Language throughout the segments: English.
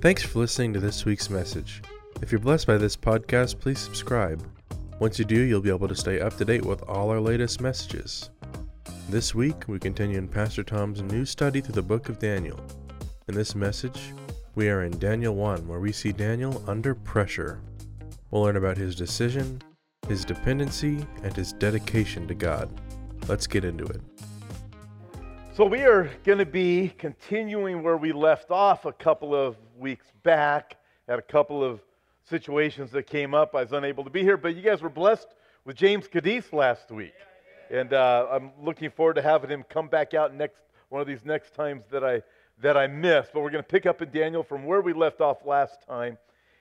Thanks for listening to this week's message. If you're blessed by this podcast, please subscribe. Once you do, you'll be able to stay up to date with all our latest messages. This week, we continue in Pastor Tom's new study through the book of Daniel. In this message, we are in Daniel 1, where we see Daniel under pressure. We'll learn about his decision, his dependency, and his dedication to God. Let's get into it. So, we are going to be continuing where we left off a couple of weeks back. Had a couple of situations that came up. I was unable to be here, but you guys were blessed with James Cadiz last week. And uh, I'm looking forward to having him come back out next one of these next times that I, that I missed. But we're going to pick up in Daniel from where we left off last time.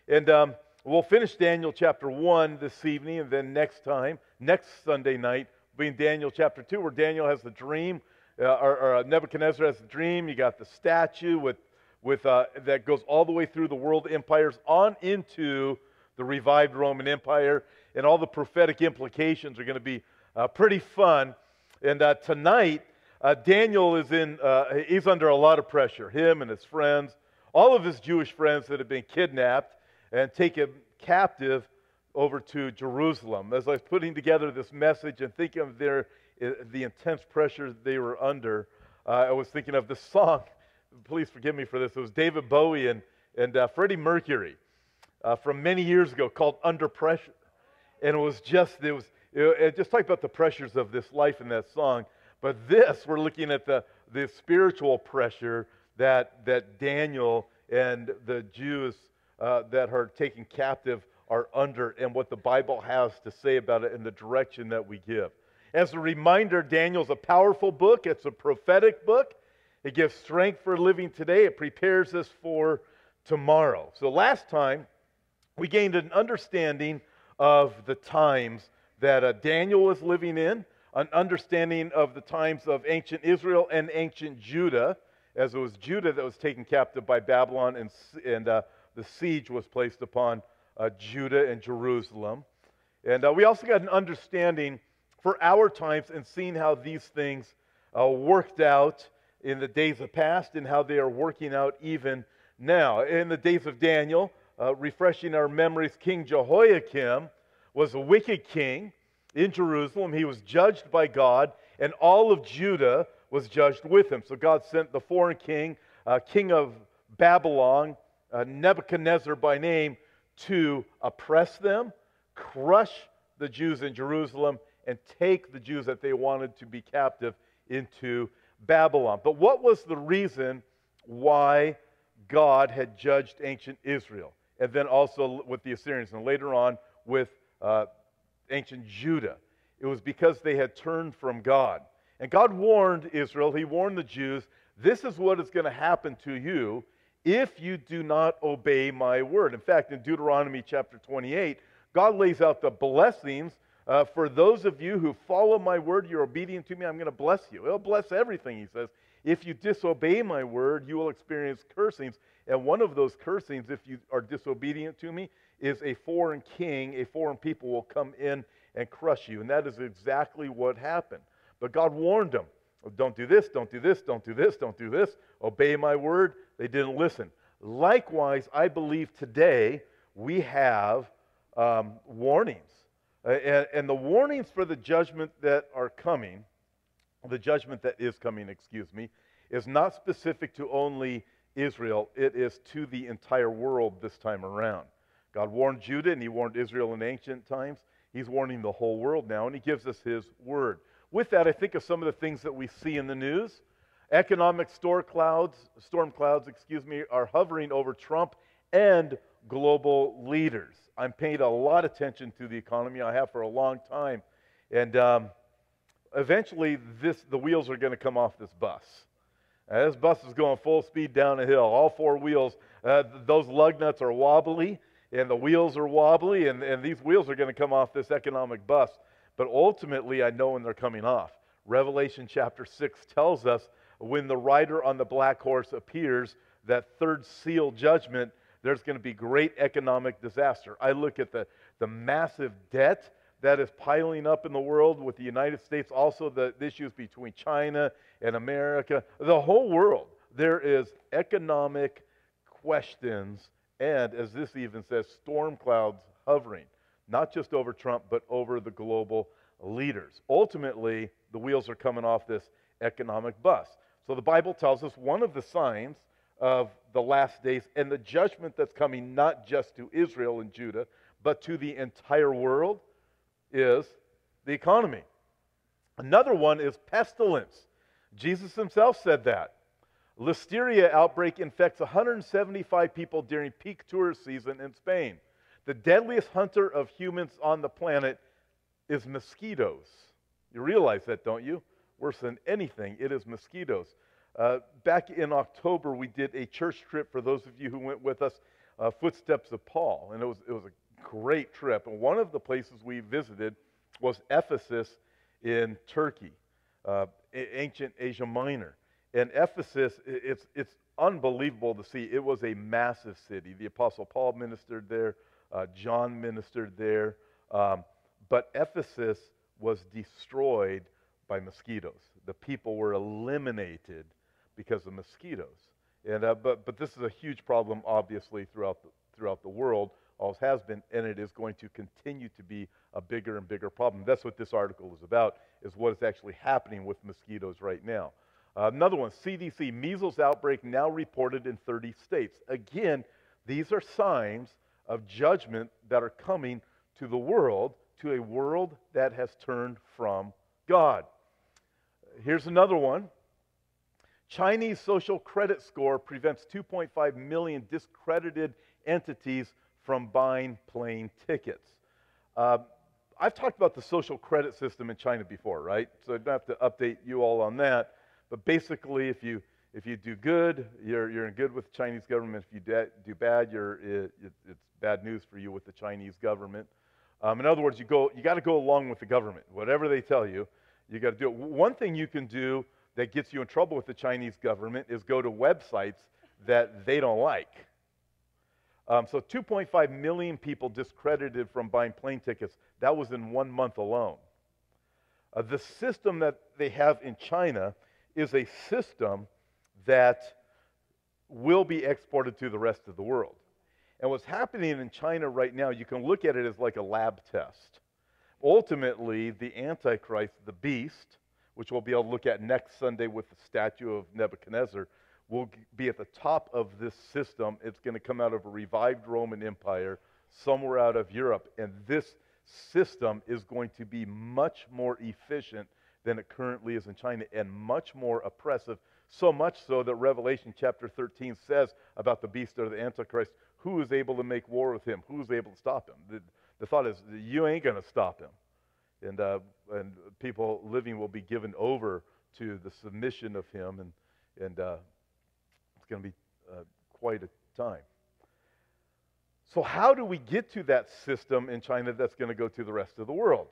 And um, we'll finish Daniel chapter 1 this evening, and then next time, next Sunday night, will be in Daniel chapter 2, where Daniel has the dream uh, or, or, uh, Nebuchadnezzar has the dream. You got the statue with, with, uh, that goes all the way through the world empires on into the revived Roman Empire. And all the prophetic implications are going to be uh, pretty fun. And uh, tonight, uh, Daniel is in, he's under a lot of pressure. Him and his friends, all of his Jewish friends that have been kidnapped and taken captive over to Jerusalem. As I was putting together this message and thinking of their the intense pressure they were under, uh, I was thinking of this song. Please forgive me for this. It was David Bowie and, and uh, Freddie Mercury uh, from many years ago called Under Pressure. And it was just, it was, it, just talked about the pressures of this life in that song. But this, we're looking at the, the spiritual pressure that, that Daniel and the Jews uh, that are taken captive are under and what the Bible has to say about it and the direction that we give. As a reminder, Daniel's a powerful book, it's a prophetic book. It gives strength for living today, it prepares us for tomorrow. So, last time, we gained an understanding of the times that uh, Daniel was living in, an understanding of the times of ancient Israel and ancient Judah, as it was Judah that was taken captive by Babylon, and, and uh, the siege was placed upon uh, Judah and Jerusalem. And uh, we also got an understanding for our times and seeing how these things uh, worked out in the days of past and how they are working out even now. In the days of Daniel, uh, refreshing our memories, King Jehoiakim was a wicked king in Jerusalem. He was judged by God, and all of Judah was judged with him. So God sent the foreign king, uh, king of Babylon, uh, Nebuchadnezzar by name, to oppress them, crush the Jews in Jerusalem, and take the Jews that they wanted to be captive into Babylon. But what was the reason why God had judged ancient Israel? And then also with the Assyrians, and later on with uh, ancient Judah. It was because they had turned from God. And God warned Israel, He warned the Jews, this is what is going to happen to you if you do not obey my word. In fact, in Deuteronomy chapter 28, God lays out the blessings uh, for those of you who follow my word, you're obedient to me, I'm going to bless you. It'll bless everything, he says. If you disobey my word, you will experience cursings. And one of those cursings, if you are disobedient to me, is a foreign king, a foreign people will come in and crush you. And that is exactly what happened. But God warned them don't do this, don't do this, don't do this, don't do this. Obey my word. They didn't listen. Likewise, I believe today we have um, warnings Uh, and, and the warnings for the judgment that are coming, the judgment that is coming, excuse me, is not specific to only Israel, it is to the entire world this time around. God warned Judah and he warned Israel in ancient times. He's warning the whole world now, and he gives us his word. With that, I think of some of the things that we see in the news. Economic storm clouds, storm clouds, excuse me, are hovering over Trump and global leaders. I'm paying a lot of attention to the economy. I have for a long time. And um, eventually, this, the wheels are going to come off this bus. This bus is going full speed down a hill. All four wheels, uh, those lug nuts are wobbly, and the wheels are wobbly, and, and these wheels are going to come off this economic bus. But ultimately, I know when they're coming off. Revelation chapter 6 tells us when the rider on the black horse appears, that third seal judgment there's going to be great economic disaster. I look at the, the massive debt that is piling up in the world with the United States, also the issues between China and America, the whole world. There is economic questions, and as this even says, storm clouds hovering, not just over Trump, but over the global leaders. Ultimately, the wheels are coming off this economic bus. So the Bible tells us one of the signs of the last days and the judgment that's coming not just to Israel and Judah, but to the entire world is the economy. Another one is pestilence. Jesus himself said that. Listeria outbreak infects 175 people during peak tourist season in Spain. The deadliest hunter of humans on the planet is mosquitoes. You realize that, don't you? Worse than anything, it is mosquitoes. Uh, back in October, we did a church trip for those of you who went with us, uh, Footsteps of Paul, and it was, it was a great trip. And one of the places we visited was Ephesus in Turkey, uh, ancient Asia Minor. And Ephesus, it's, it's unbelievable to see. It was a massive city. The Apostle Paul ministered there, uh, John ministered there. Um, but Ephesus was destroyed by mosquitoes. The people were eliminated because of mosquitoes. And, uh, but, but this is a huge problem, obviously, throughout the, throughout the world, always has been, and it is going to continue to be a bigger and bigger problem. That's what this article is about, is what is actually happening with mosquitoes right now. Uh, another one, CDC, measles outbreak now reported in 30 states. Again, these are signs of judgment that are coming to the world, to a world that has turned from God. Here's another one Chinese social credit score prevents 2.5 million discredited entities from buying plane tickets. Uh, I've talked about the social credit system in China before, right? So I don't have to update you all on that. But basically, if you if you do good, you're, you're in good with the Chinese government. If you de- do bad, you're, it, it's bad news for you with the Chinese government. Um, in other words, you, go, you got to go along with the government. Whatever they tell you, you got to do it. One thing you can do that gets you in trouble with the Chinese government is go to websites that they don't like. Um, so 2.5 million people discredited from buying plane tickets. That was in one month alone. Uh, the system that they have in China is a system that will be exported to the rest of the world. And what's happening in China right now, you can look at it as like a lab test. Ultimately, the Antichrist, the beast, which we'll be able to look at next Sunday with the statue of Nebuchadnezzar, will be at the top of this system. It's going to come out of a revived Roman Empire somewhere out of Europe. And this system is going to be much more efficient than it currently is in China and much more oppressive. So much so that Revelation chapter 13 says about the beast or the Antichrist who is able to make war with him? Who is able to stop him? The, the thought is, you ain't going to stop him and, uh, and people living will be given over to the submission of him, and, and uh, it's going to be uh, quite a time. So, how do we get to that system in China that's going to go to the rest of the world?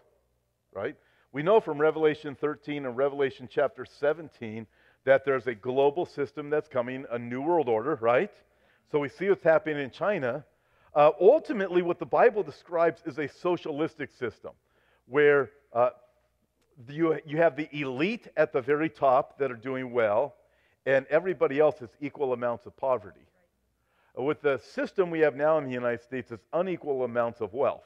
Right? We know from Revelation 13 and Revelation chapter 17 that there's a global system that's coming, a new world order, right? So, we see what's happening in China. Uh, ultimately, what the Bible describes is a socialistic system where uh, you, you have the elite at the very top that are doing well, and everybody else has equal amounts of poverty. With the system we have now in the United States, it's unequal amounts of wealth.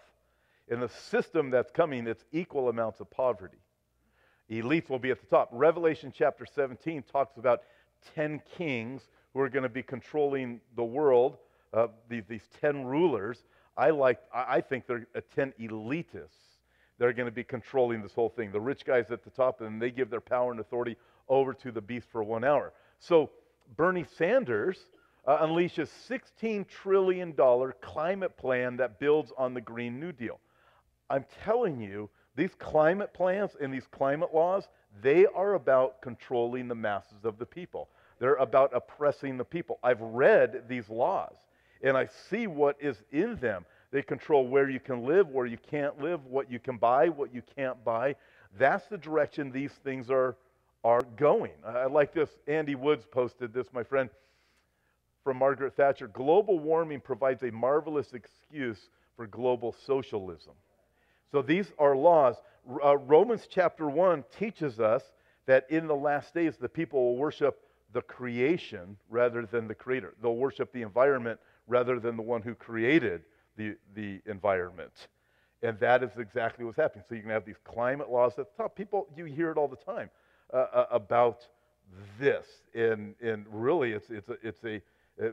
In the system that's coming, it's equal amounts of poverty. Elites will be at the top. Revelation chapter 17 talks about 10 kings who are going to be controlling the world, uh, these, these 10 rulers. I, like, I think they're uh, 10 elitists they're going to be controlling this whole thing. The rich guys at the top, and they give their power and authority over to the beast for one hour. So Bernie Sanders uh, unleashes $16 trillion climate plan that builds on the Green New Deal. I'm telling you, these climate plans and these climate laws, they are about controlling the masses of the people. They're about oppressing the people. I've read these laws and I see what is in them. They control where you can live, where you can't live, what you can buy, what you can't buy. That's the direction these things are, are going. I like this. Andy Woods posted this, my friend, from Margaret Thatcher. Global warming provides a marvelous excuse for global socialism. So these are laws. Uh, Romans chapter 1 teaches us that in the last days the people will worship the creation rather than the creator. They'll worship the environment rather than the one who created the, the environment. And that is exactly what's happening. So you can have these climate laws at the top. People, you hear it all the time uh, uh, about this. And, and really, it's, it's a, it's a uh,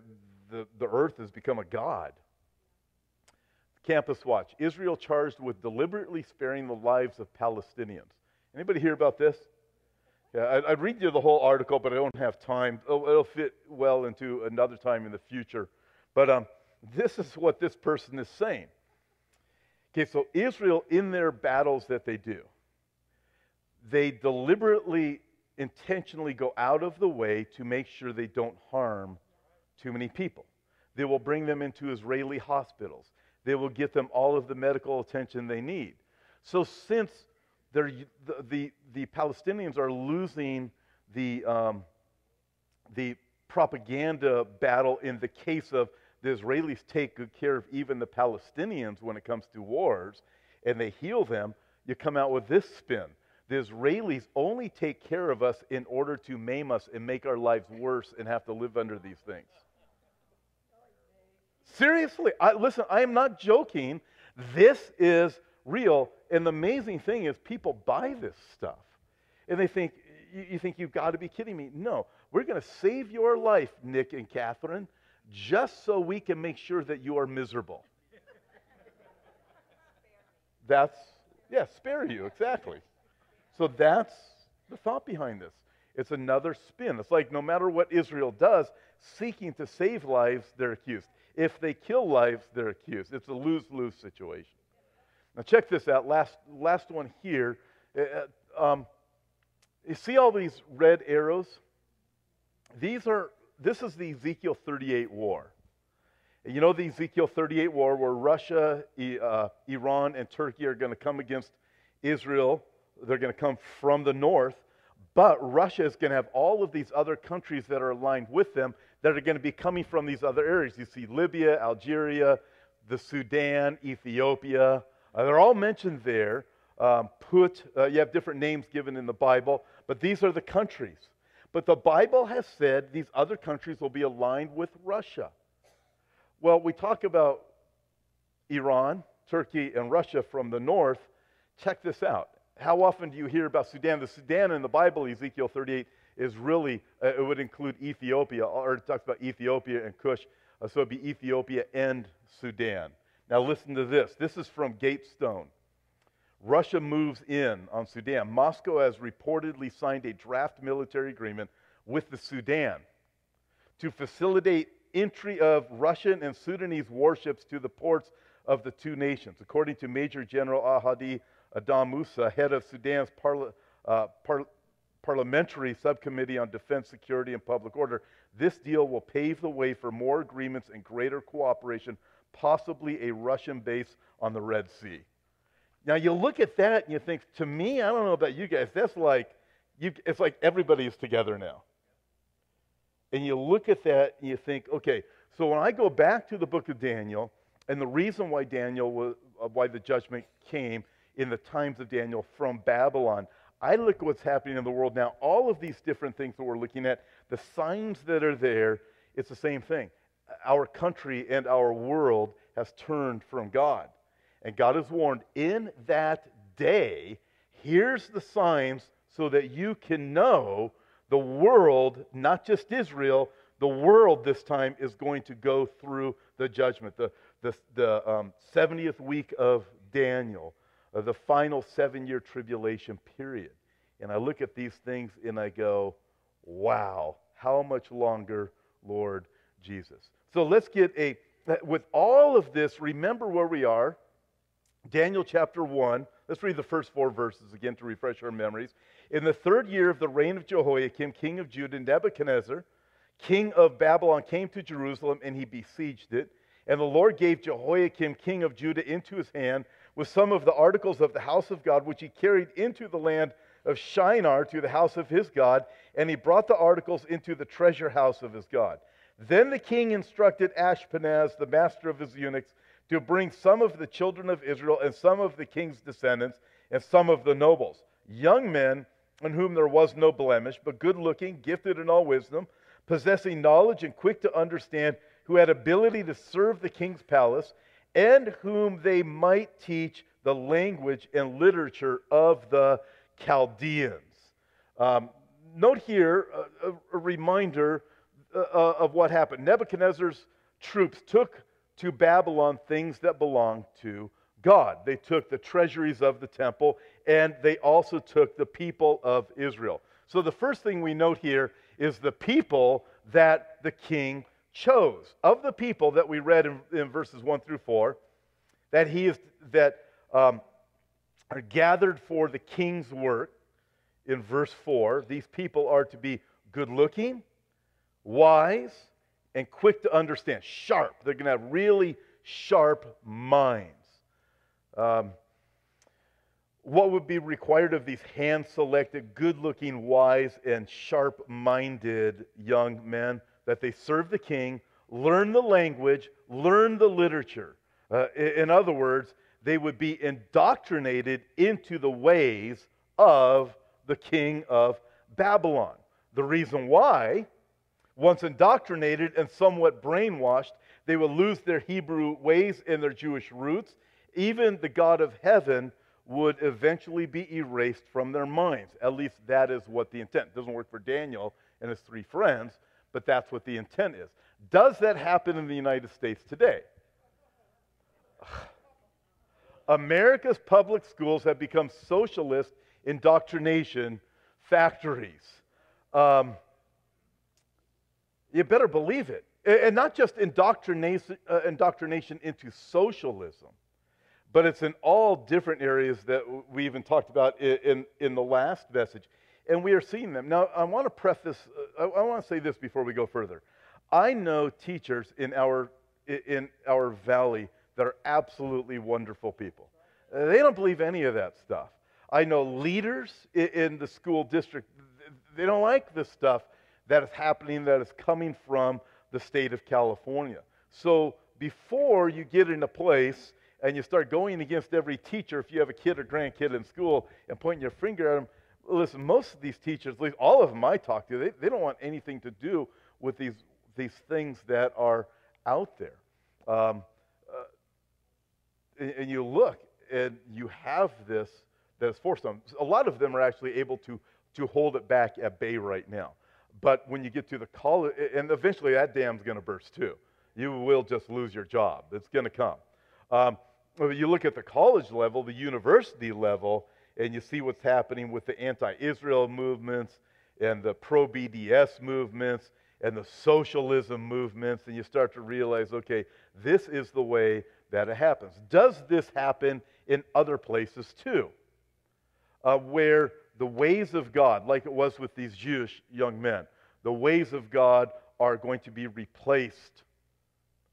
the, the earth has become a god. Campus Watch Israel charged with deliberately sparing the lives of Palestinians. Anybody hear about this? Yeah, I'd, I'd read you the whole article, but I don't have time. It'll, it'll fit well into another time in the future. But um, this is what this person is saying. Okay, so Israel, in their battles that they do, they deliberately, intentionally go out of the way to make sure they don't harm too many people. They will bring them into Israeli hospitals. They will get them all of the medical attention they need. So, since the, the, the Palestinians are losing the, um, the propaganda battle in the case of the Israelis take good care of even the Palestinians when it comes to wars and they heal them, you come out with this spin. The Israelis only take care of us in order to maim us and make our lives worse and have to live under these things. Seriously, I, listen, I am not joking. This is real. And the amazing thing is, people buy this stuff. And they think, you, you think you've got to be kidding me. No, we're going to save your life, Nick and Catherine, just so we can make sure that you are miserable. That's, yeah, spare you, exactly. So that's the thought behind this. It's another spin. It's like no matter what Israel does, seeking to save lives, they're accused. If they kill lives, they're accused. It's a lose lose situation. Now, check this out. Last, last one here. Uh, uh, um, you see all these red arrows? These are, this is the Ezekiel 38 war. You know the Ezekiel 38 war where Russia, uh, Iran, and Turkey are going to come against Israel. They're going to come from the north. But Russia is going to have all of these other countries that are aligned with them that are going to be coming from these other areas. You see Libya, Algeria, the Sudan, Ethiopia. Uh, they're all mentioned there. Um, put, uh, you have different names given in the Bible, but these are the countries. But the Bible has said these other countries will be aligned with Russia. Well, we talk about Iran, Turkey, and Russia from the north. Check this out. How often do you hear about Sudan? The Sudan in the Bible, Ezekiel 38, is really, uh, it would include Ethiopia, or it talks about Ethiopia and Cush. Uh, so it'd be Ethiopia and Sudan. Now listen to this. This is from Gatestone. Russia moves in on Sudan. Moscow has reportedly signed a draft military agreement with the Sudan to facilitate entry of Russian and Sudanese warships to the ports of the two nations. According to Major General Ahadi Adam Musa, head of Sudan's parla- uh, par- Parliamentary Subcommittee on Defense, Security, and Public Order, this deal will pave the way for more agreements and greater cooperation, possibly a Russian base on the Red Sea. Now, you look at that and you think, to me, I don't know about you guys, that's like, you, it's like everybody is together now. And you look at that and you think, okay, so when I go back to the book of Daniel, and the reason why Daniel was, uh, why the judgment came in the times of Daniel from Babylon, I look at what's happening in the world now. All of these different things that we're looking at, the signs that are there, it's the same thing. Our country and our world has turned from God. And God has warned in that day, here's the signs so that you can know the world, not just Israel, the world this time is going to go through the judgment. The, the, the um, 70th week of Daniel of the final seven year tribulation period. And I look at these things and I go, wow, how much longer, Lord Jesus? So let's get a, with all of this, remember where we are. Daniel chapter 1. Let's read the first four verses again to refresh our memories. In the third year of the reign of Jehoiakim, king of Judah, Nebuchadnezzar, king of Babylon, came to Jerusalem and he besieged it. And the Lord gave Jehoiakim, king of Judah, into his hand with some of the articles of the house of God, which he carried into the land of Shinar to the house of his God, and he brought the articles into the treasure house of his God. Then the king instructed Ashpenaz, the master of his eunuchs, to bring some of the children of Israel and some of the king's descendants and some of the nobles, young men in whom there was no blemish, but good looking, gifted in all wisdom, possessing knowledge and quick to understand, who had ability to serve the king's palace, and whom they might teach the language and literature of the Chaldeans. Um, note here a, a, reminder uh, uh, of what happened. Nebuchadnezzar's troops took to Babylon things that belonged to God. They took the treasuries of the temple and they also took the people of Israel. So the first thing we note here is the people that the king chose. Of the people that we read in, in verses 1 through 4, that he is that um, are gathered for the king's work in verse 4, these people are to be good looking, wise, and quick to understand, sharp. They're going to have really sharp minds. Um, what would be required of these hand selected, good looking, wise, and sharp minded young men? That they serve the king, learn the language, learn the literature. Uh, in other words, they would be indoctrinated into the ways of the king of Babylon. The reason why, once indoctrinated and somewhat brainwashed, they will lose their Hebrew ways and their Jewish roots. Even the God of heaven would eventually be erased from their minds. At least that is what the intent. It doesn't work for Daniel and his three friends, but that's what the intent is. Does that happen in the United States today? America's public schools have become socialist indoctrination factories. Um, you better believe it. And not just indoctrination, uh, indoctrination into socialism, but it's in all different areas that we even talked about in, in, in the last message. And we are seeing them. Now, I want to preface, uh, I, I want to say this before we go further. I know teachers in our, in our valley that are absolutely wonderful people. They don't believe any of that stuff. I know leaders in the school district, they don't like this stuff that is happening that is coming from the state of California. So before you get in a place and you start going against every teacher, if you have a kid or grandkid in school, and pointing your finger at them, listen, most of these teachers, at least all of them I talk to, they, they don't want anything to do with these, these things that are out there. Um, uh, and, and, you look, and you have this that is forced on. A lot of them are actually able to, to hold it back at bay right now. But when you get to the college, and eventually that dam's going to burst too. You will just lose your job. It's going to come. Um, you look at the college level, the university level, and you see what's happening with the anti Israel movements and the pro BDS movements and the socialism movements, and you start to realize okay, this is the way that it happens. Does this happen in other places too? Uh, where the ways of God, like it was with these Jewish young men, the ways of God are going to be replaced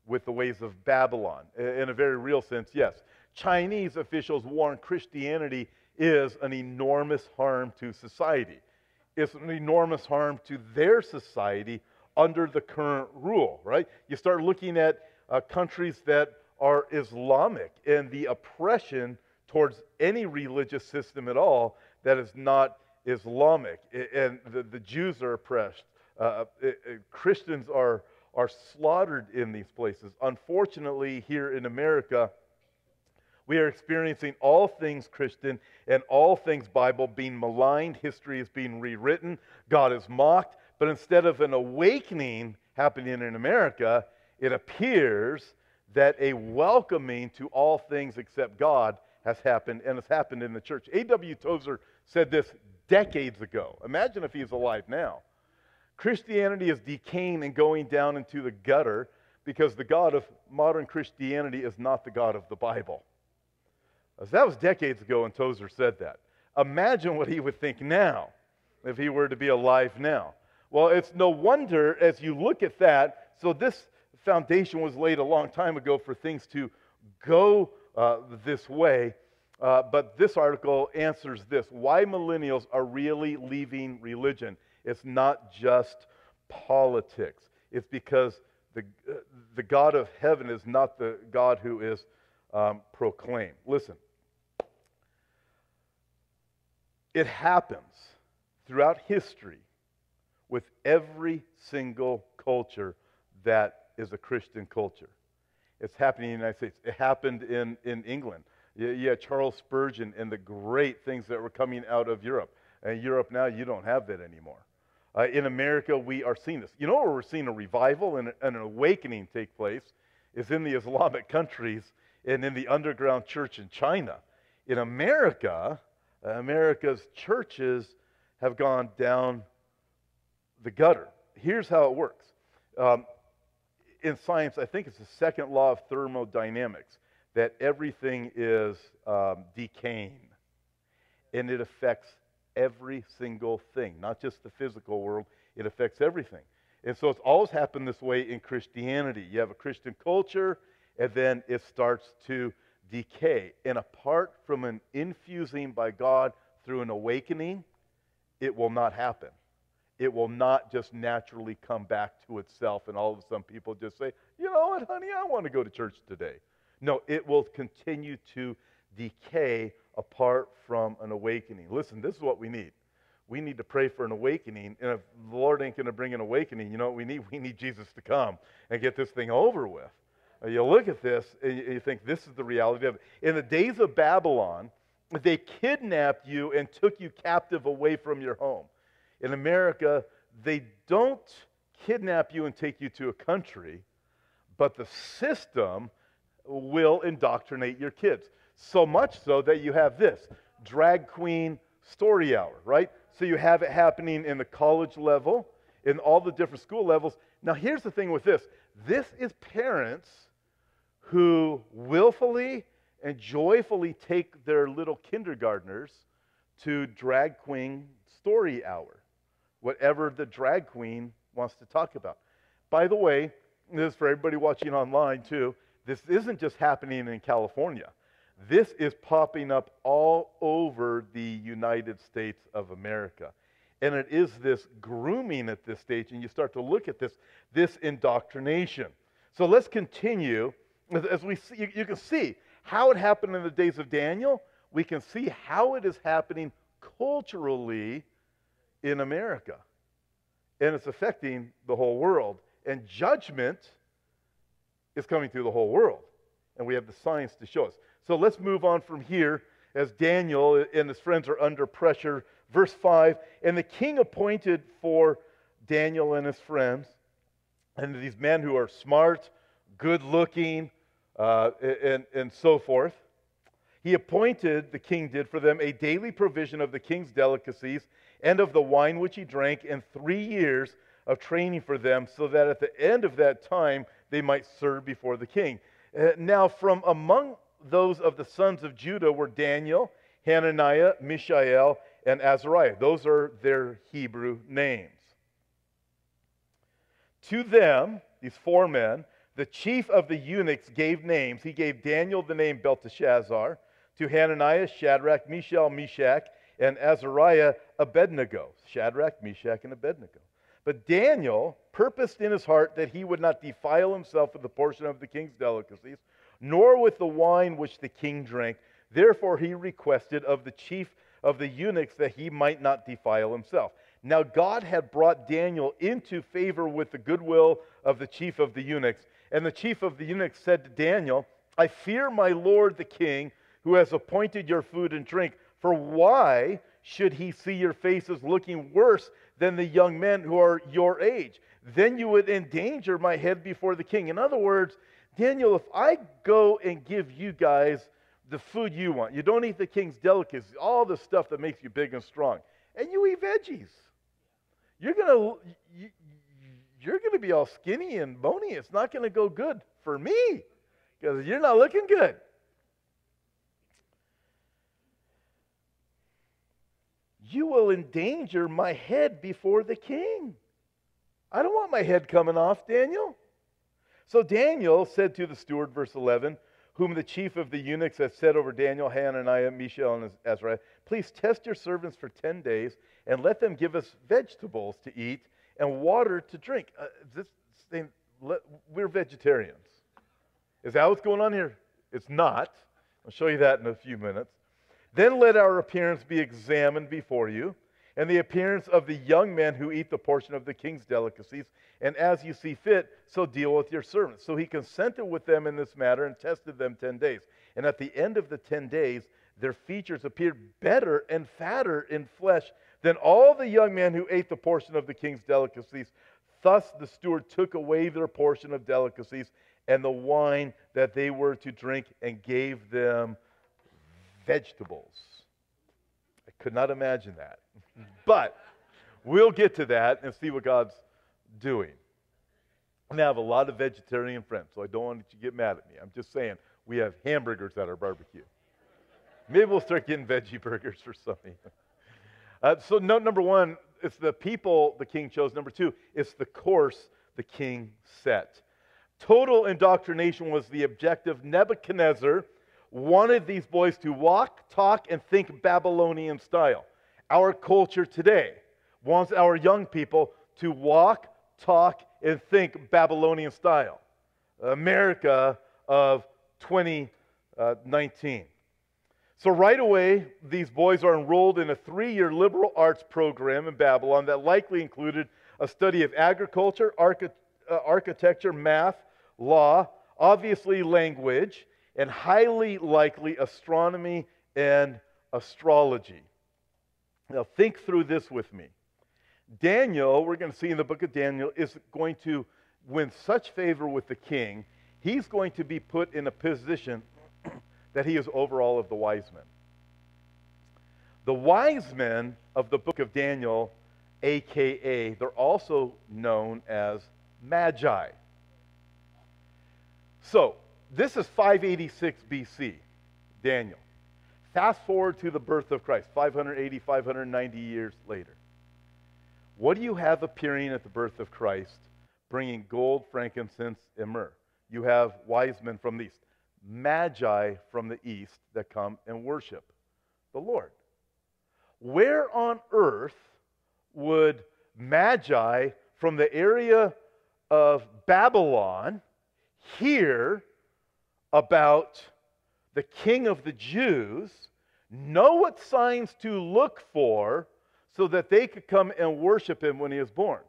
with the ways of Babylon. In a very real sense, yes. Chinese officials warn Christianity is an enormous harm to society. It's an enormous harm to their society under the current rule, right? You start looking at uh, countries that are Islamic and the oppression towards any religious system at all that is not Islamic. And the, the Jews are oppressed. Uh, uh Christians are are slaughtered in these places. Unfortunately, here in America, we are experiencing all things Christian and all things Bible being maligned. History is being rewritten. God is mocked. But instead of an awakening happening in America, it appears that a welcoming to all things except God has happened, and has happened in the church. A.W. Tozer said this decades ago. Imagine if he's alive now. Christianity is decaying and going down into the gutter because the God of modern Christianity is not the God of the Bible. That was decades ago when Tozer said that. Imagine what he would think now if he were to be alive now. Well, it's no wonder as you look at that. So, this foundation was laid a long time ago for things to go uh, this way. Uh, but this article answers this why millennials are really leaving religion. It's not just politics. It's because the, the God of heaven is not the God who is um, proclaimed. Listen, it happens throughout history with every single culture that is a Christian culture. It's happening in the United States. It happened in, in England. Yeah, Charles Spurgeon and the great things that were coming out of Europe. And Europe now, you don't have that anymore. Uh, in America, we are seeing this. You know where we're seeing a revival and an awakening take place is in the Islamic countries and in the underground church in China. In America, America's churches have gone down the gutter. Here's how it works. Um, in science, I think it's the second law of thermodynamics that everything is um, decaying and it affects every single thing, not just the physical world, it affects everything. And so it's always happened this way in Christianity. You have a Christian culture, and then it starts to decay. And apart from an infusing by God through an awakening, it will not happen. It will not just naturally come back to itself, and all of a sudden people just say, you know what, honey, I want to go to church today. No, it will continue to decay apart from an awakening. Listen, this is what we need. We need to pray for an awakening. And if the Lord ain't going to bring an awakening, you know what we need? We need Jesus to come and get this thing over with. Uh, you look at this and you think this is the reality of it. In the days of Babylon, they kidnapped you and took you captive away from your home. In America, they don't kidnap you and take you to a country, but the system will indoctrinate your kids. So much so that you have this drag queen story hour, right? So you have it happening in the college level, in all the different school levels. Now, here's the thing with this this is parents who willfully and joyfully take their little kindergartners to drag queen story hour, whatever the drag queen wants to talk about. By the way, this is for everybody watching online too. This isn't just happening in California. This is popping up all over the United States of America. And it is this grooming at this stage, and you start to look at this, this indoctrination. So let's continue. As we see, you, you can see how it happened in the days of Daniel. We can see how it is happening culturally in America. And it's affecting the whole world. And judgment is coming through the whole world. And we have the science to show us. So let's move on from here as Daniel and his friends are under pressure. Verse 5 And the king appointed for Daniel and his friends, and these men who are smart, good looking, uh, and, and so forth. He appointed, the king did for them, a daily provision of the king's delicacies and of the wine which he drank, and three years of training for them, so that at the end of that time they might serve before the king. Uh, now, from among those of the sons of Judah were Daniel, Hananiah, Mishael, and Azariah. Those are their Hebrew names. To them, these four men, the chief of the eunuchs gave names. He gave Daniel the name Belteshazzar, to Hananiah, Shadrach, Mishael, Meshach, and Azariah, Abednego. Shadrach, Meshach, and Abednego. But Daniel purposed in his heart that he would not defile himself with the portion of the king's delicacies, nor with the wine which the king drank. Therefore he requested of the chief of the eunuchs that he might not defile himself. Now God had brought Daniel into favor with the goodwill of the chief of the eunuchs. And the chief of the eunuchs said to Daniel, I fear my lord the king, who has appointed your food and drink. For why should he see your faces looking worse than the young men who are your age? Then you would endanger my head before the king. In other words, Daniel, if I go and give you guys the food you want, you don't eat the king's delicacies, all the stuff that makes you big and strong, and you eat veggies, you're gonna you, you're gonna be all skinny and bony. It's not gonna go good for me because you're not looking good. You will endanger my head before the king. I don't want my head coming off, Daniel. So Daniel said to the steward, verse 11, whom the chief of the eunuchs had set over Daniel, Hananiah, Mishael, and Azariah, please test your servants for 10 days and let them give us vegetables to eat and water to drink. Uh, this thing, let, we're vegetarians. Is that what's going on here? It's not. I'll show you that in a few minutes. Then let our appearance be examined before you, and the appearance of the young men who eat the portion of the king's delicacies, and as you see fit, so deal with your servants. So he consented with them in this matter and tested them 10 days. And at the end of the 10 days, their features appeared better and fatter in flesh than all the young men who ate the portion of the king's delicacies. Thus the steward took away their portion of delicacies and the wine that they were to drink and gave them vegetables. Could not imagine that. But we'll get to that and see what God's doing. And I have a lot of vegetarian friends, so I don't want you to get mad at me. I'm just saying we have hamburgers at our barbecue. Maybe we'll start getting veggie burgers or something. Uh, so, note number one, it's the people the king chose. Number two, it's the course the king set. Total indoctrination was the objective. Nebuchadnezzar wanted these boys to walk, talk, and think Babylonian style. Our culture today wants our young people to walk, talk, and think Babylonian style. America of 2019. So, right away, these boys are enrolled in a three year liberal arts program in Babylon that likely included a study of agriculture, archi- uh, architecture, math, law, obviously language, and highly likely astronomy and astrology. Now, think through this with me. Daniel, we're going to see in the book of Daniel, is going to win such favor with the king, he's going to be put in a position that he is over all of the wise men. The wise men of the book of Daniel, aka, they're also known as magi. So, this is 586 BC, Daniel. Fast forward to the birth of Christ, 580, 590 years later. What do you have appearing at the birth of Christ, bringing gold, frankincense, and myrrh? You have wise men from the east, magi from the east that come and worship the Lord. Where on earth would magi from the area of Babylon hear about the king of the Jews, know what signs to look for so that they could come and worship him when he was born.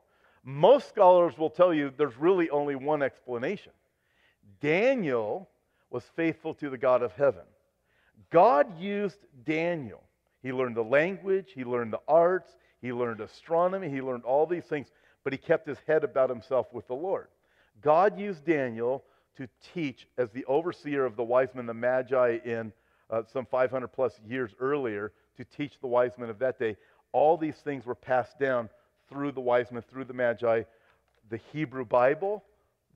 Most scholars will tell you there's really only one explanation. Daniel was faithful to the God of heaven. God used Daniel. He learned the language, he learned the arts, he learned astronomy, he learned all these things, but he kept his head about himself with the Lord. God used Daniel to teach as the overseer of the wise men, the Magi, in uh, some 500 plus years earlier, to teach the wise men of that day. All these things were passed down through the wise men, through the Magi, the Hebrew Bible,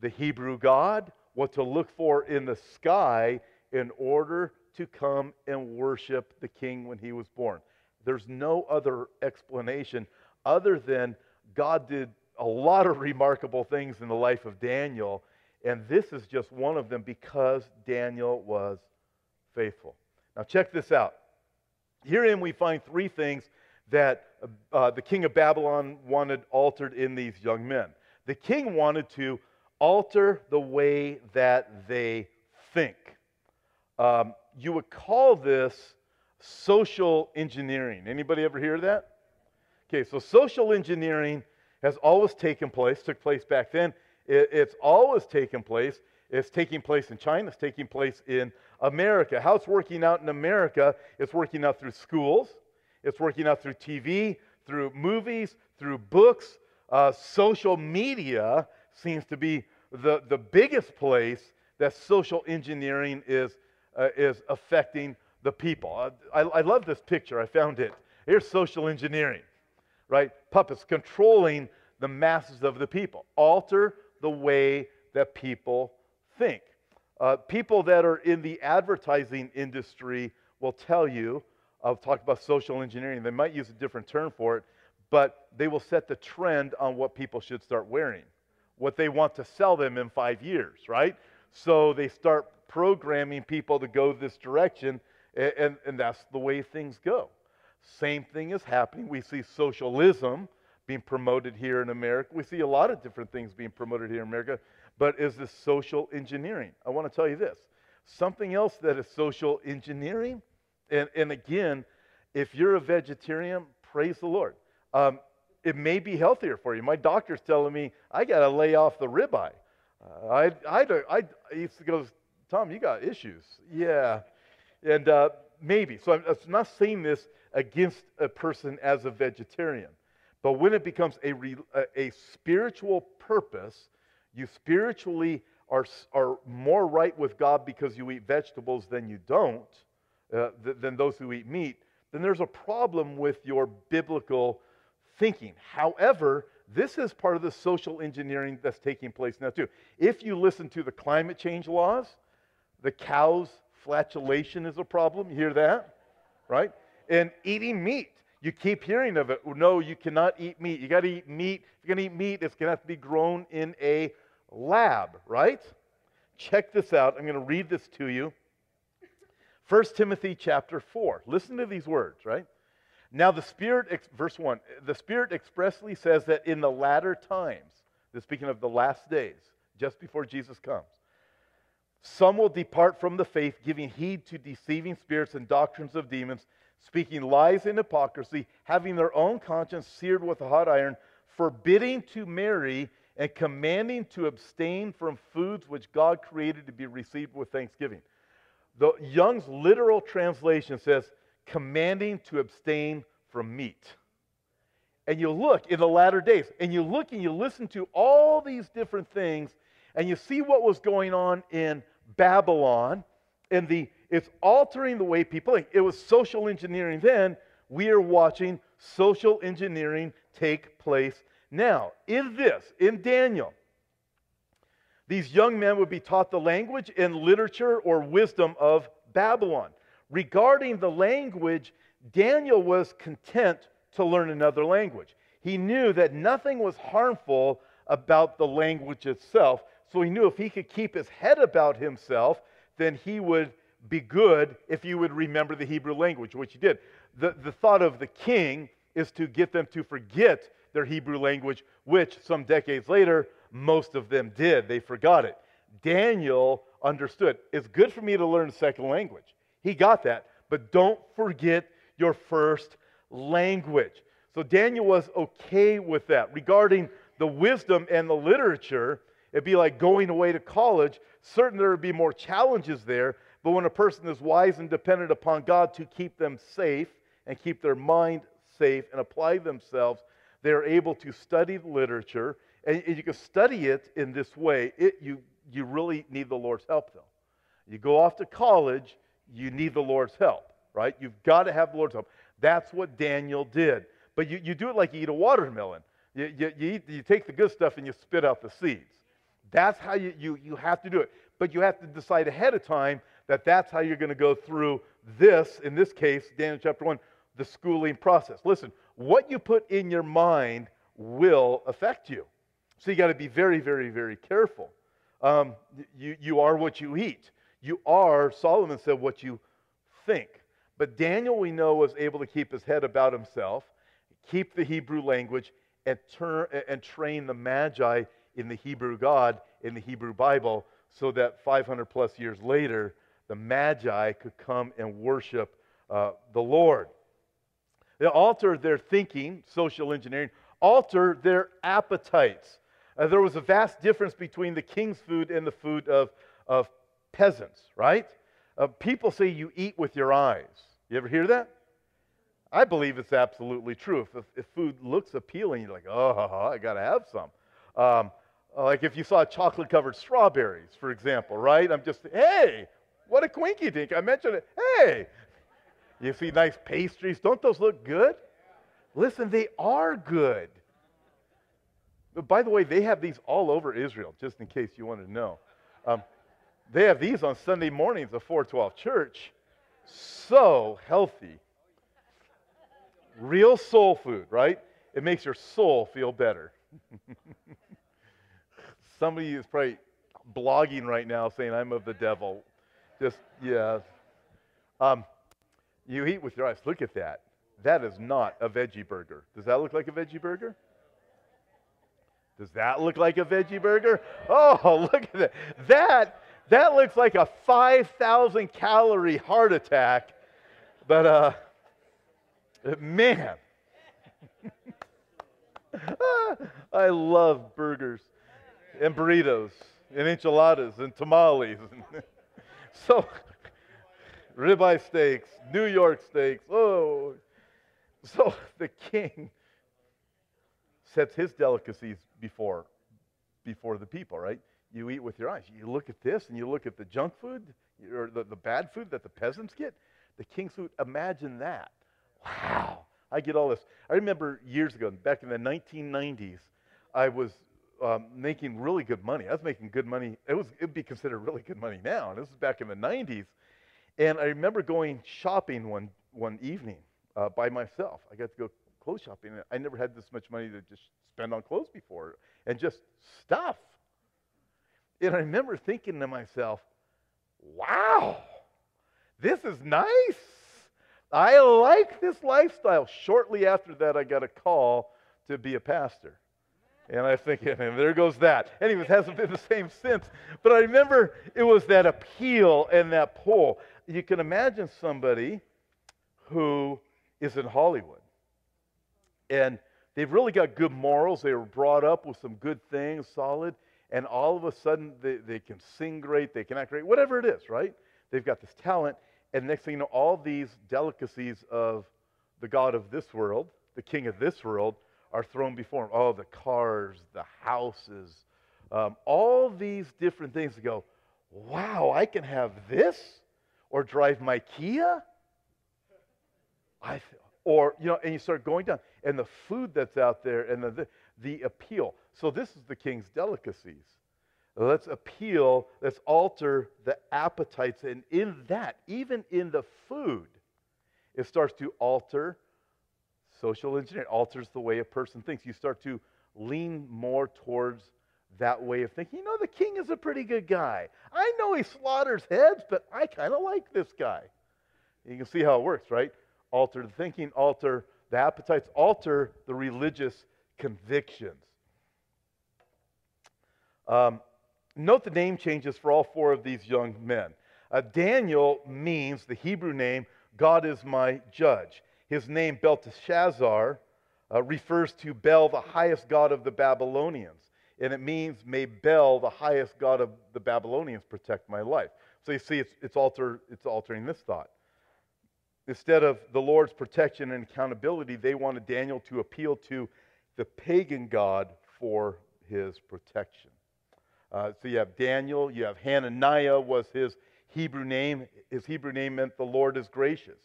the Hebrew God, what to look for in the sky in order to come and worship the king when he was born. There's no other explanation other than God did a lot of remarkable things in the life of Daniel and this is just one of them because Daniel was faithful. Now, check this out. Herein, we find three things that uh, the king of Babylon wanted altered in these young men. The king wanted to alter the way that they think. Um, you would call this social engineering. Anybody ever hear that? Okay, so social engineering has always taken place, took place back then, it, it's always taking place. It's taking place in China, it's taking place in America. How it's working out in America, it's working out through schools, it's working out through TV, through movies, through books. Uh, social media seems to be the, the biggest place that social engineering is, uh, is affecting the people. I, I love this picture. I found it. Here's social engineering, right? Puppets controlling the masses of the people. Alter the way that people think. Uh, people that are in the advertising industry will tell you, I'll talk about social engineering, they might use a different term for it, but they will set the trend on what people should start wearing, what they want to sell them in five years, right? So they start programming people to go this direction, and, and, and that's the way things go. Same thing is happening. We see socialism being promoted here in America. We see a lot of different things being promoted here in America, but is this social engineering? I want to tell you this something else that is social engineering, and, and again, if you're a vegetarian, Praise the Lord. Um, it may be healthier for you. My doctor's telling me I got to lay off the ribeye. Uh, I, I, I, I used to go, Tom, you got issues. Yeah. And uh, maybe. So I'm, I'm not saying this against a person as a vegetarian. But when it becomes a, re, a, spiritual purpose, you spiritually are, are more right with God because you eat vegetables than you don't, uh, th- than those who eat meat, then there's a problem with your biblical thinking. However, this is part of the social engineering that's taking place now, too. If you listen to the climate change laws, the cow's flatulation is a problem. You hear that? Right? And eating meat. You keep hearing of it. No, you cannot eat meat. You got to eat meat. If you're going to eat meat, it's going to have to be grown in a lab, right? Check this out. I'm going to read this to you. 1 Timothy chapter 4. Listen to these words, right? Now, the Spirit, verse 1, the Spirit expressly says that in the latter times, this speaking of the last days, just before Jesus comes, some will depart from the faith, giving heed to deceiving spirits and doctrines of demons, speaking lies and hypocrisy, having their own conscience seared with a hot iron, forbidding to marry, and commanding to abstain from foods which God created to be received with thanksgiving. The Young's literal translation says, commanding to abstain from meat. And you look in the latter days, and you look and you listen to all these different things, and you see what was going on in Babylon, and the it's altering the way people think. It was social engineering then. We are watching social engineering take place now. In this, in Daniel, these young men would be taught the language and literature or wisdom of Babylon. Regarding the language, Daniel was content to learn another language. He knew that nothing was harmful about the language itself, so he knew if he could keep his head about himself, then he would be good if you would remember the Hebrew language, which he did. The, the thought of the king is to get them to forget their Hebrew language, which some decades later, most of them did. They forgot it. Daniel understood it's good for me to learn a second language. He got that. But don't forget your first language. So Daniel was okay with that. Regarding the wisdom and the literature, it'd be like going away to college. Certain there would be more challenges there, but when a person is wise and dependent upon God to keep them safe and keep their mind safe and apply themselves, they're able to study the literature. And you can study it in this way. It, you, you really need the Lord's help, though. You go off to college, you need the Lord's help, right? You've got to have the Lord's help. That's what Daniel did. But you, you do it like you eat a watermelon. You, you, you, eat, you take the good stuff and you spit out the seeds. That's how you, you, you have to do it. But you have to decide ahead of time that that's how you're going to go through this, in this case, Daniel chapter 1, the schooling process. Listen, what you put in your mind will affect you. So you got to be very, very, very careful. Um, you, you are what you eat. You are, Solomon said, what you think. But Daniel, we know, was able to keep his head about himself, keep the Hebrew language, and, turn, and train the Magi in the Hebrew God, in the Hebrew Bible, so that 500 plus years later, the Magi could come and worship uh, the Lord. They alter their thinking, social engineering, alter their appetites. Uh, there was a vast difference between the king's food and the food of, of peasants, right? Uh, people say you eat with your eyes. You ever hear that? I believe it's absolutely true. If, if food looks appealing, you're like, oh, I got to have some. Um, like if you saw chocolate covered strawberries, for example, right? I'm just, hey, what a quinky dink. I mentioned it. Hey, you see nice pastries. Don't those look good? Listen, they are good. But by the way, they have these all over Israel, just in case you wanted to know. Um, they have these on Sunday mornings at 412 Church. So healthy. Real soul food, right? It makes your soul feel better. Somebody is probably blogging right now saying, I'm of the devil. Just, yeah. Um, you eat with your eyes. Look at that. That is not a veggie burger. Does that look like a veggie burger? Does that look like a veggie burger? Oh, look at that. That that looks like a 5,000 calorie heart attack. But, uh, man, I love burgers and burritos and enchiladas and tamales. so, ribeye steaks, New York steaks. Oh, so the king sets his delicacies before before the people, right? You eat with your eyes. You look at this and you look at the junk food or the, the bad food that the peasants get. The king's food, imagine that. Wow. I get all this. I remember years ago, back in the 1990s, I was um, making really good money. I was making good money. It was it'd be considered really good money now. And this is back in the 90s. And I remember going shopping one one evening uh, by myself. I got to go clothes shopping. I never had this much money to just spend on clothes before, and just stuff. And I remember thinking to myself, "Wow, this is nice." I like this lifestyle. Shortly after that, I got a call to be a pastor. And I and there goes that. Anyways, it hasn't been the same since. But I remember it was that appeal and that pull. You can imagine somebody who is in Hollywood. And they've really got good morals. They were brought up with some good things, solid. And all of a sudden, they, they can sing great, they can act great, whatever it is, right? They've got this talent. And next thing you know, all these delicacies of the God of this world, the king of this world, are thrown before him. Oh, the cars, the houses, um, all these different things to go, wow, I can have this or drive my Kia. I, or, you know, and you start going down. And the food that's out there and the, the, the appeal. So this is the king's delicacies. Let's appeal, let's alter the appetites. And in that, even in the food, it starts to alter social engineering, alters the way a person thinks. You start to lean more towards that way of thinking. You know, the king is a pretty good guy. I know he slaughters heads, but I kind of like this guy. You can see how it works, right? Alter the thinking, alter the appetites, alter the religious convictions. Um, Note the name changes for all four of these young men. Uh, Daniel means, the Hebrew name, God is my judge. His name, Belteshazzar, uh, refers to Bel, the highest god of the Babylonians. And it means, may Bel, the highest god of the Babylonians, protect my life. So you see, it's, it's, alter, it's altering this thought. Instead of the Lord's protection and accountability, they wanted Daniel to appeal to the pagan god for his protection. Uh, so you have Daniel, you have Hananiah was his Hebrew name. His Hebrew name meant the Lord is gracious.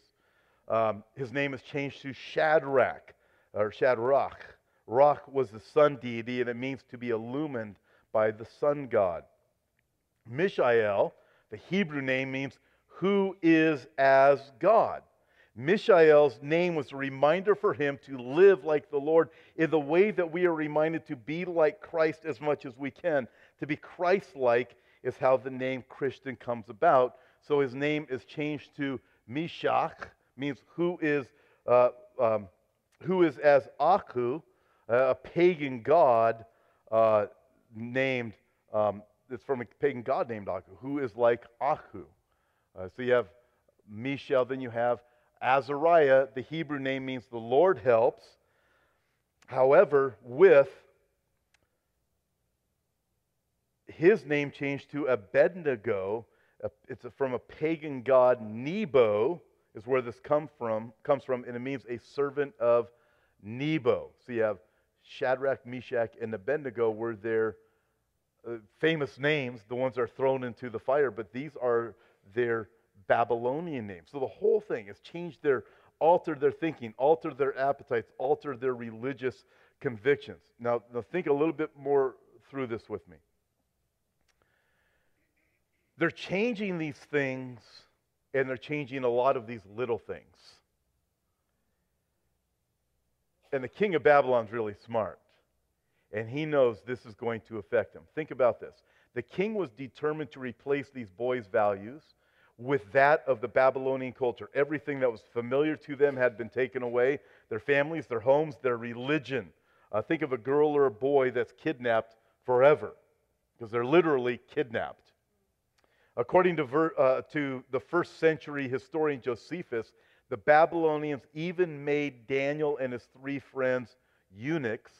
Um, his name is changed to Shadrach or Shadrach. Roch was the sun deity, and it means to be illumined by the sun god. Mishael, the Hebrew name means who is as God. Mishael's name was a reminder for him to live like the Lord in the way that we are reminded to be like Christ as much as we can. To be Christ like is how the name Christian comes about. So his name is changed to Meshach, means who is, uh, um, who is as Aku, a pagan god uh, named, um, it's from a pagan god named Aku, who is like Aku. Uh, so you have Mishael, then you have Azariah. The Hebrew name means the Lord helps. However, with his name changed to Abednego. It's from a pagan god, Nebo, is where this come from, comes from, and it means a servant of Nebo. So you have Shadrach, Meshach, and Abednego were their uh, famous names, the ones that are thrown into the fire, but these are their Babylonian names. So the whole thing has changed their, altered their thinking, altered their appetites, altered their religious convictions. Now, now think a little bit more through this with me. They're changing these things, and they're changing a lot of these little things. And the king of Babylon's really smart, and he knows this is going to affect him. Think about this. The king was determined to replace these boys' values with that of the Babylonian culture. Everything that was familiar to them had been taken away their families, their homes, their religion. Uh, think of a girl or a boy that's kidnapped forever, because they're literally kidnapped. According to, ver, uh, to the first century historian Josephus, The Babylonians even made Daniel and his three friends eunuchs,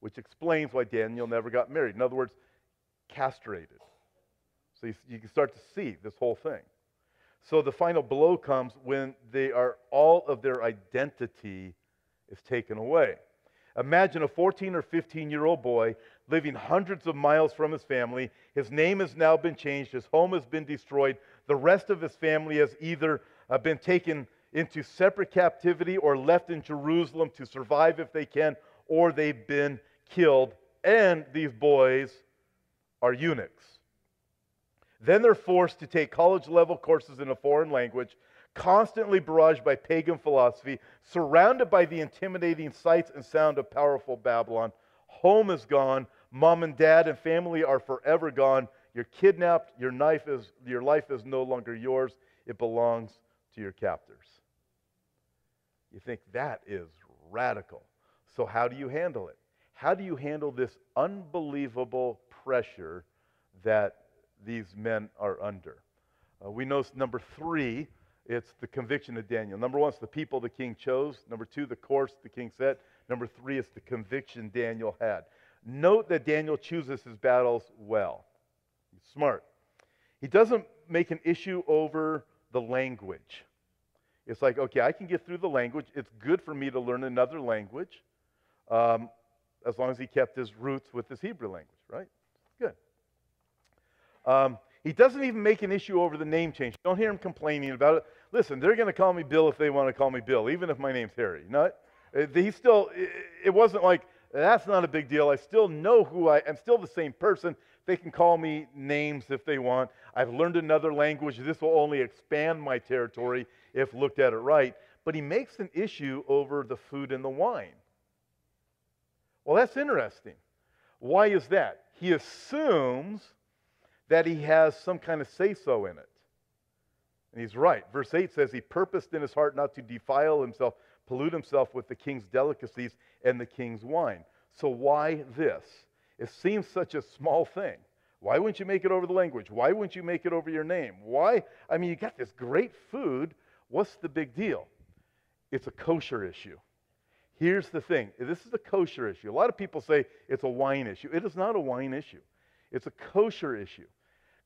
which explains why Daniel never got married. In other words, castrated. So you, you, can start to see this whole thing. So the final blow comes when they are all of their identity is taken away. Imagine a 14 or 15 year old boy living hundreds of miles from his family. His name has now been changed. His home has been destroyed. The rest of his family has either uh, been taken into separate captivity or left in Jerusalem to survive if they can, or they've been killed. And these boys are eunuchs. Then they're forced to take college level courses in a foreign language, constantly barraged by pagan philosophy, surrounded by the intimidating sights and sound of powerful Babylon. Home is gone. Mom and dad and family are forever gone. You're kidnapped. Your, knife is, your life is no longer yours, it belongs to your captors. You think that is radical. So, how do you handle it? How do you handle this unbelievable pressure that these men are under? Uh, we know number three, it's the conviction of Daniel. Number one, it's the people the king chose. Number two, the course the king set. Number three, it's the conviction Daniel had. Note that Daniel chooses his battles well. He's smart. He doesn't make an issue over the language. It's like, okay, I can get through the language. It's good for me to learn another language um, as long as he kept his roots with his Hebrew language, right? Good. Um, he doesn't even make an issue over the name change. Don't hear him complaining about it. Listen, they're going to call me Bill if they want to call me Bill, even if my name's Harry. Not, uh, he still, it wasn't like, that's not a big deal. I still know who I am, still the same person. They can call me names if they want. I've learned another language. This will only expand my territory if looked at it right. But he makes an issue over the food and the wine. Well, that's interesting. Why is that? He assumes that he has some kind of say so in it. And he's right. Verse 8 says, He purposed in his heart not to defile himself, pollute himself with the king's delicacies and the king's wine. So, why this? It seems such a small thing. Why wouldn't you make it over the language? Why wouldn't you make it over your name? Why? I mean, you got this great food. What's the big deal? It's a kosher issue. Here's the thing this is a kosher issue. A lot of people say it's a wine issue. It is not a wine issue, it's a kosher issue.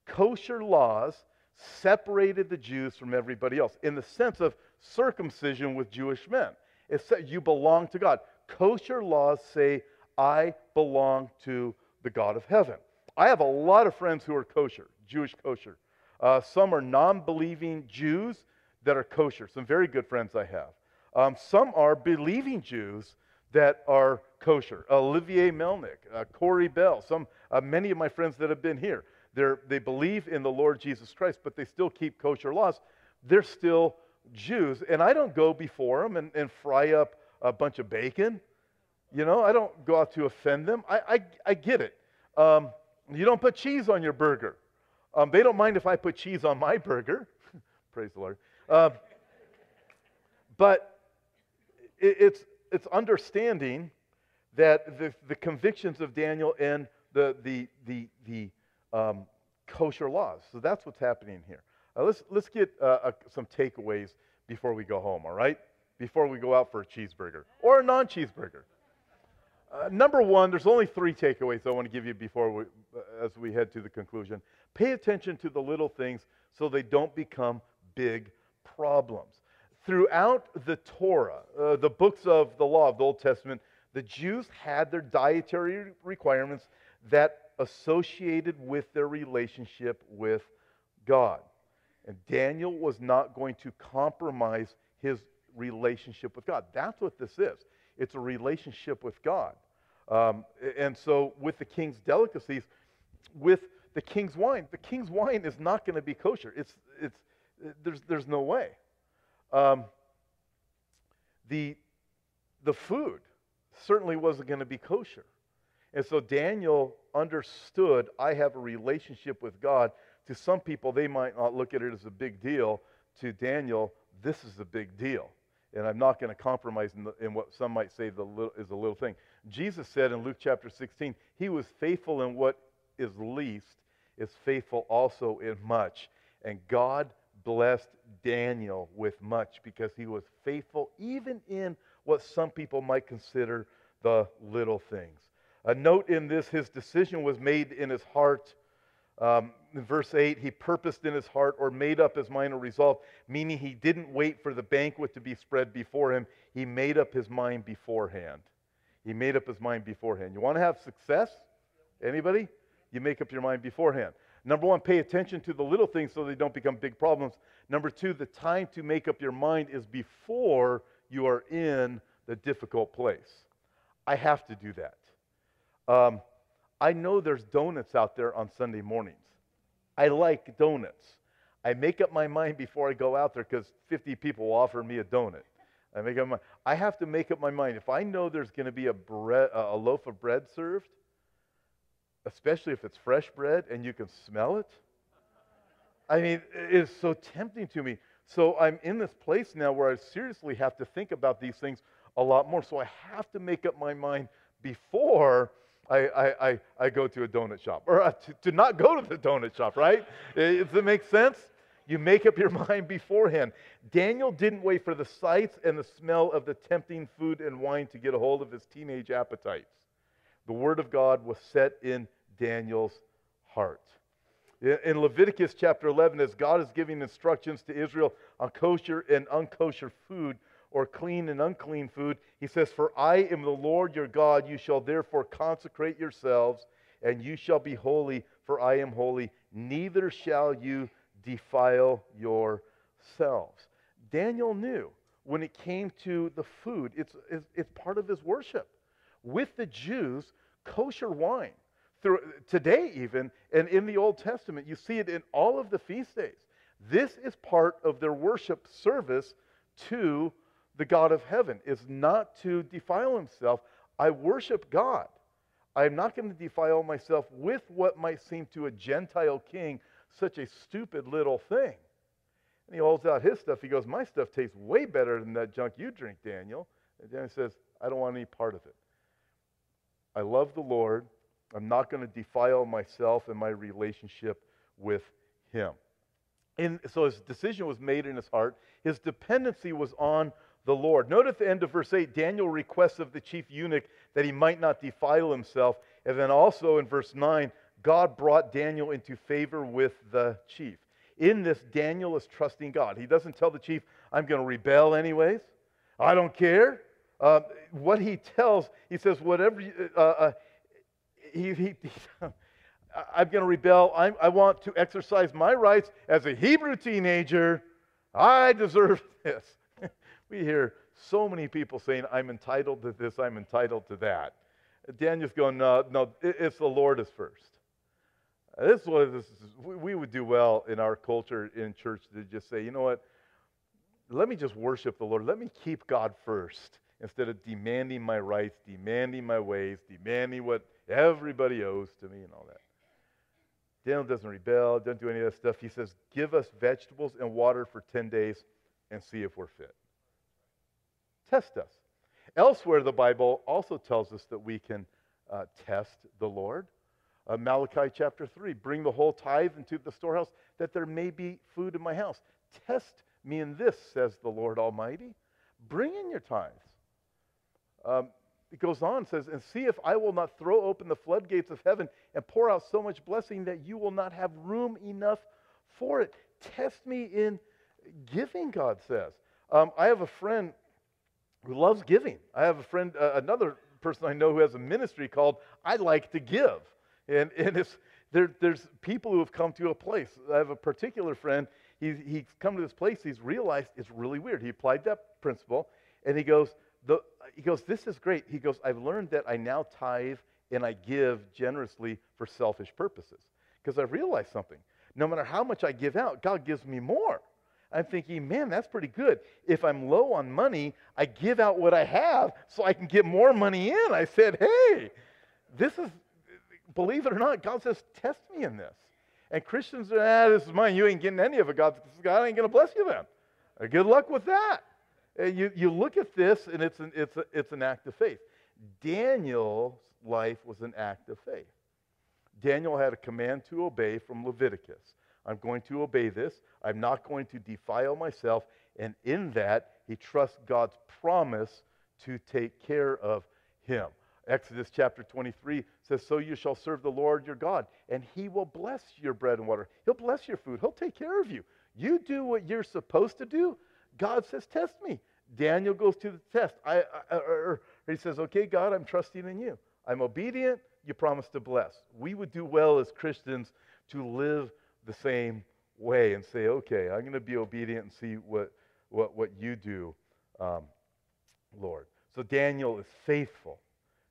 Kosher laws separated the Jews from everybody else in the sense of circumcision with Jewish men. It said you belong to God. Kosher laws say, I belong to the God of heaven. I have a lot of friends who are kosher, Jewish kosher. Uh, some are non believing Jews that are kosher, some very good friends I have. Um, some are believing Jews that are kosher. Olivier Melnick, uh, Corey Bell, some, uh, many of my friends that have been here. They're, they believe in the Lord Jesus Christ, but they still keep kosher laws. They're still Jews. And I don't go before them and, and fry up a bunch of bacon. You know, I don't go out to offend them. I, I, I get it. Um, you don't put cheese on your burger. Um, they don't mind if I put cheese on my burger. Praise the Lord. Uh, but it, it's, it's understanding that the, the convictions of Daniel and the, the, the, the um, kosher laws. So that's what's happening here. Uh, let's, let's get uh, uh, some takeaways before we go home, all right? Before we go out for a cheeseburger or a non cheeseburger. Uh, number one, there's only three takeaways I want to give you before we, uh, as we head to the conclusion. Pay attention to the little things so they don't become big problems. Throughout the Torah, uh, the books of the law of the Old Testament, the Jews had their dietary requirements that associated with their relationship with God. And Daniel was not going to compromise his relationship with God. That's what this is. It's a relationship with God. Um, and so, with the king's delicacies, with the king's wine, the king's wine is not going to be kosher. It's, it's, there's, there's no way. Um, the, the food certainly wasn't going to be kosher. And so Daniel understood I have a relationship with God. To some people, they might not look at it as a big deal. To Daniel, this is a big deal. And I'm not going to compromise in, the, in, what some might say little, is a little thing. Jesus said in Luke chapter 16, He was faithful in what is least, is faithful also in much. And God blessed Daniel with much because he was faithful even in what some people might consider the little things. A note in this his decision was made in his heart. Um, in verse 8, he purposed in his heart or made up his mind or resolved, meaning he didn't wait for the banquet to be spread before him. He made up his mind beforehand. He made up his mind beforehand. You want to have success? Anybody? You make up your mind beforehand. Number one, pay attention to the little things so they don't become big problems. Number two, the time to make up your mind is before you are in the difficult place. I have to do that. Um, I know there's donuts out there on Sunday mornings. I like donuts. I make up my mind before I go out there because 50 people offer me a donut. I make up my I have to make up my mind. If I know there's going to be a bread, a loaf of bread served, especially if it's fresh bread and you can smell it. I mean, it is so tempting to me. So I'm in this place now where I seriously have to think about these things a lot more. So I have to make up my mind before I, I, I, I go to a donut shop or uh, to, to, not go to the donut shop, right? Does it make sense? You make up your mind beforehand. Daniel didn't wait for the sights and the smell of the tempting food and wine to get a hold of his teenage appetites. The word of God was set in Daniel's heart. In Leviticus chapter 11, as God is giving instructions to Israel on kosher and unkosher food, or clean and unclean food, he says, For I am the Lord your God. You shall therefore consecrate yourselves, and you shall be holy, for I am holy. Neither shall you defile yourselves. Daniel knew when it came to the food, it's, it's, it's part of his worship. With the Jews, kosher wine through, today, even, and in the Old Testament, you see it in all of the feast days. This is part of their worship service to the God of heaven, is not to defile himself. I worship God. I am not going to defile myself with what might seem to a Gentile king such a stupid little thing. And he holds out his stuff. He goes, My stuff tastes way better than that junk you drink, Daniel. And Daniel says, I don't want any part of it. I love the Lord. I'm not going to defile myself and my relationship with Him. And so his decision was made in his heart. His dependency was on the Lord. Note at the end of verse 8, Daniel requests of the chief eunuch that he might not defile himself. And then also in verse 9, God brought Daniel into favor with the chief. In this, Daniel is trusting God. He doesn't tell the chief, I'm going to rebel anyways. I don't care. Uh, what he tells, he says, whatever, uh, uh, he, he, he I'm going to rebel. I'm, I want to exercise my rights as a Hebrew teenager. I deserve this. We hear so many people saying, I'm entitled to this, I'm entitled to that. Daniel's going, no, no, it's the Lord is first. This is what this is. We would do well in our culture in church to just say, you know what? Let me just worship the Lord. Let me keep God first instead of demanding my rights, demanding my ways, demanding what everybody owes to me and all that. Daniel doesn't rebel, doesn't do any of that stuff. He says, Give us vegetables and water for 10 days and see if we're fit. Test us. Elsewhere, the Bible also tells us that we can uh, test the Lord. Uh, Malachi chapter 3 Bring the whole tithe into the storehouse that there may be food in my house. Test me in this, says the Lord Almighty. Bring in your tithes. Um, it goes on, says, and see if I will not throw open the floodgates of heaven and pour out so much blessing that you will not have room enough for it. Test me in giving, God says. Um, I have a friend who loves giving. I have a friend, uh, another person I know who has a ministry called I Like to Give. And, and it's, there, there's people who have come to a place. I have a particular friend, he's, he's come to this place, he's realized it's really weird. He applied that principle, and he goes, the, he goes, This is great. He goes, I've learned that I now tithe and I give generously for selfish purposes. Because I've realized something. No matter how much I give out, God gives me more. I'm thinking, man, that's pretty good. If I'm low on money, I give out what I have so I can get more money in. I said, hey, this is, believe it or not, God says, test me in this. And Christians are, ah, this is mine. You ain't getting any of it. God, God ain't going to bless you then. Good luck with that. You, you look at this, and it's an, it's, a, it's an act of faith. Daniel's life was an act of faith. Daniel had a command to obey from Leviticus. I'm going to obey this. I'm not going to defile myself. And in that, he trusts God's promise to take care of him. Exodus chapter 23 says, So you shall serve the Lord your God, and he will bless your bread and water. He'll bless your food. He'll take care of you. You do what you're supposed to do. God says, Test me. Daniel goes to the test. I, I, or er, er, er. he says, Okay, God, I'm trusting in you. I'm obedient. You promise to bless. We would do well as Christians to live the same way and say, Okay, I'm going to be obedient and see what, what, what you do, um, Lord. So Daniel is faithful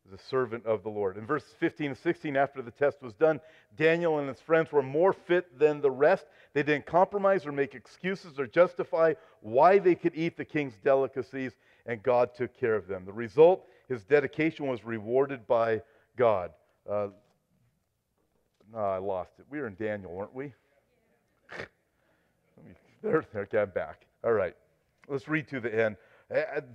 as a servant of the Lord. In verses 15 and 16, after the test was done, Daniel and his friends were more fit than the rest. They didn't compromise or make excuses or justify why they could eat the king's delicacies, and God took care of them. The result, his dedication was rewarded by God. Uh, no, I lost it. We were in Daniel, weren't we? there, okay, I'm back. All right. Let's read to the end.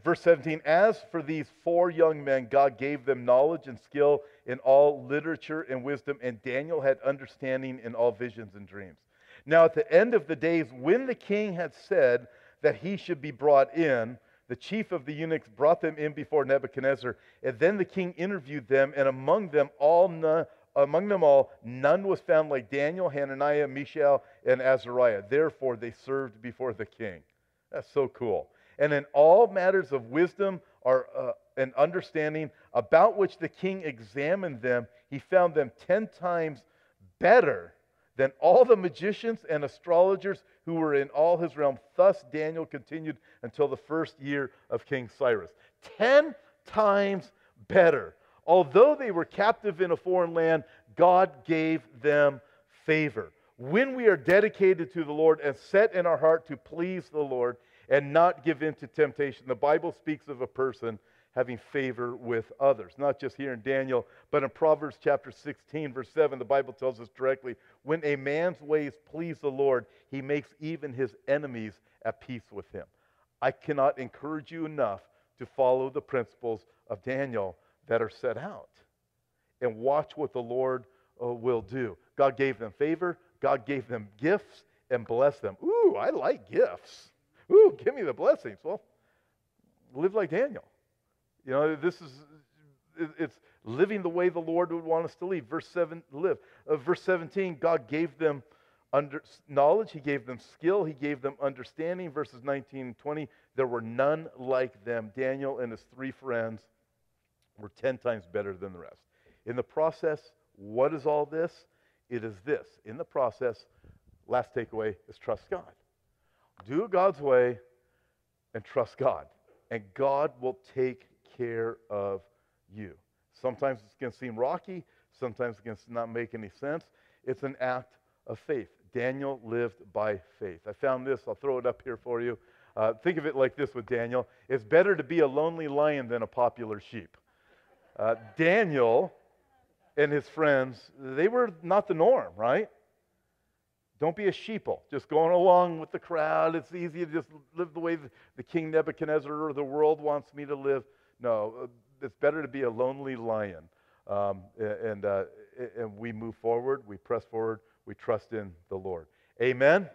Verse 17, as for these four young men, God gave them knowledge and skill in all literature and wisdom, and Daniel had understanding in all visions and dreams. Now, at the end of the days, when the king had said that he should be brought in, the chief of the eunuchs brought them in before Nebuchadnezzar, and then the king interviewed them, and among them all none, among them all none was found like Daniel, Hananiah, Mishael, and Azariah. Therefore, they served before the king. That's so cool and in all matters of wisdom or, uh, and understanding about which the king examined them, he found them ten times better than all the magicians and astrologers who were in all his realm. Thus Daniel continued until the first year of King Cyrus. Ten times better. Although they were captive in a foreign land, God gave them favor. When we are dedicated to the Lord and set in our heart to please the Lord, and not give in to temptation. The Bible speaks of a person having favor with others, not just here in Daniel, but in Proverbs chapter 16, verse 7, the Bible tells us directly when a man's ways please the Lord, he makes even his enemies at peace with him. I cannot encourage you enough to follow the principles of Daniel that are set out and watch what the Lord uh, will do. God gave them favor, God gave them gifts, and blessed them. Ooh, I like gifts. Ooh, give me the blessings. Well, live like Daniel. You know, this is it's living the way the Lord would want us to live. Verse seven, live. Uh, verse seventeen, God gave them under, knowledge. He gave them skill. He gave them understanding. Verses nineteen and twenty, there were none like them. Daniel and his three friends were ten times better than the rest. In the process, what is all this? It is this. In the process, last takeaway is trust God. Do God's way and trust God. And God will take care of you. Sometimes it's going to seem rocky. Sometimes it's going to not make any sense. It's an act of faith. Daniel lived by faith. I found this. I'll throw it up here for you. Uh, think of it like this with Daniel it's better to be a lonely lion than a popular sheep. Uh, Daniel and his friends, they were not the norm, right? Don't be a sheeple, just going along with the crowd. It's easy to just live the way the king Nebuchadnezzar or the world wants me to live. No, uh, it's better to be a lonely lion. Um, and, uh, and we move forward, we press forward, we trust in the Lord. Amen.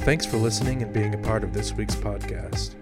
Thanks for listening and being a part of this week's podcast.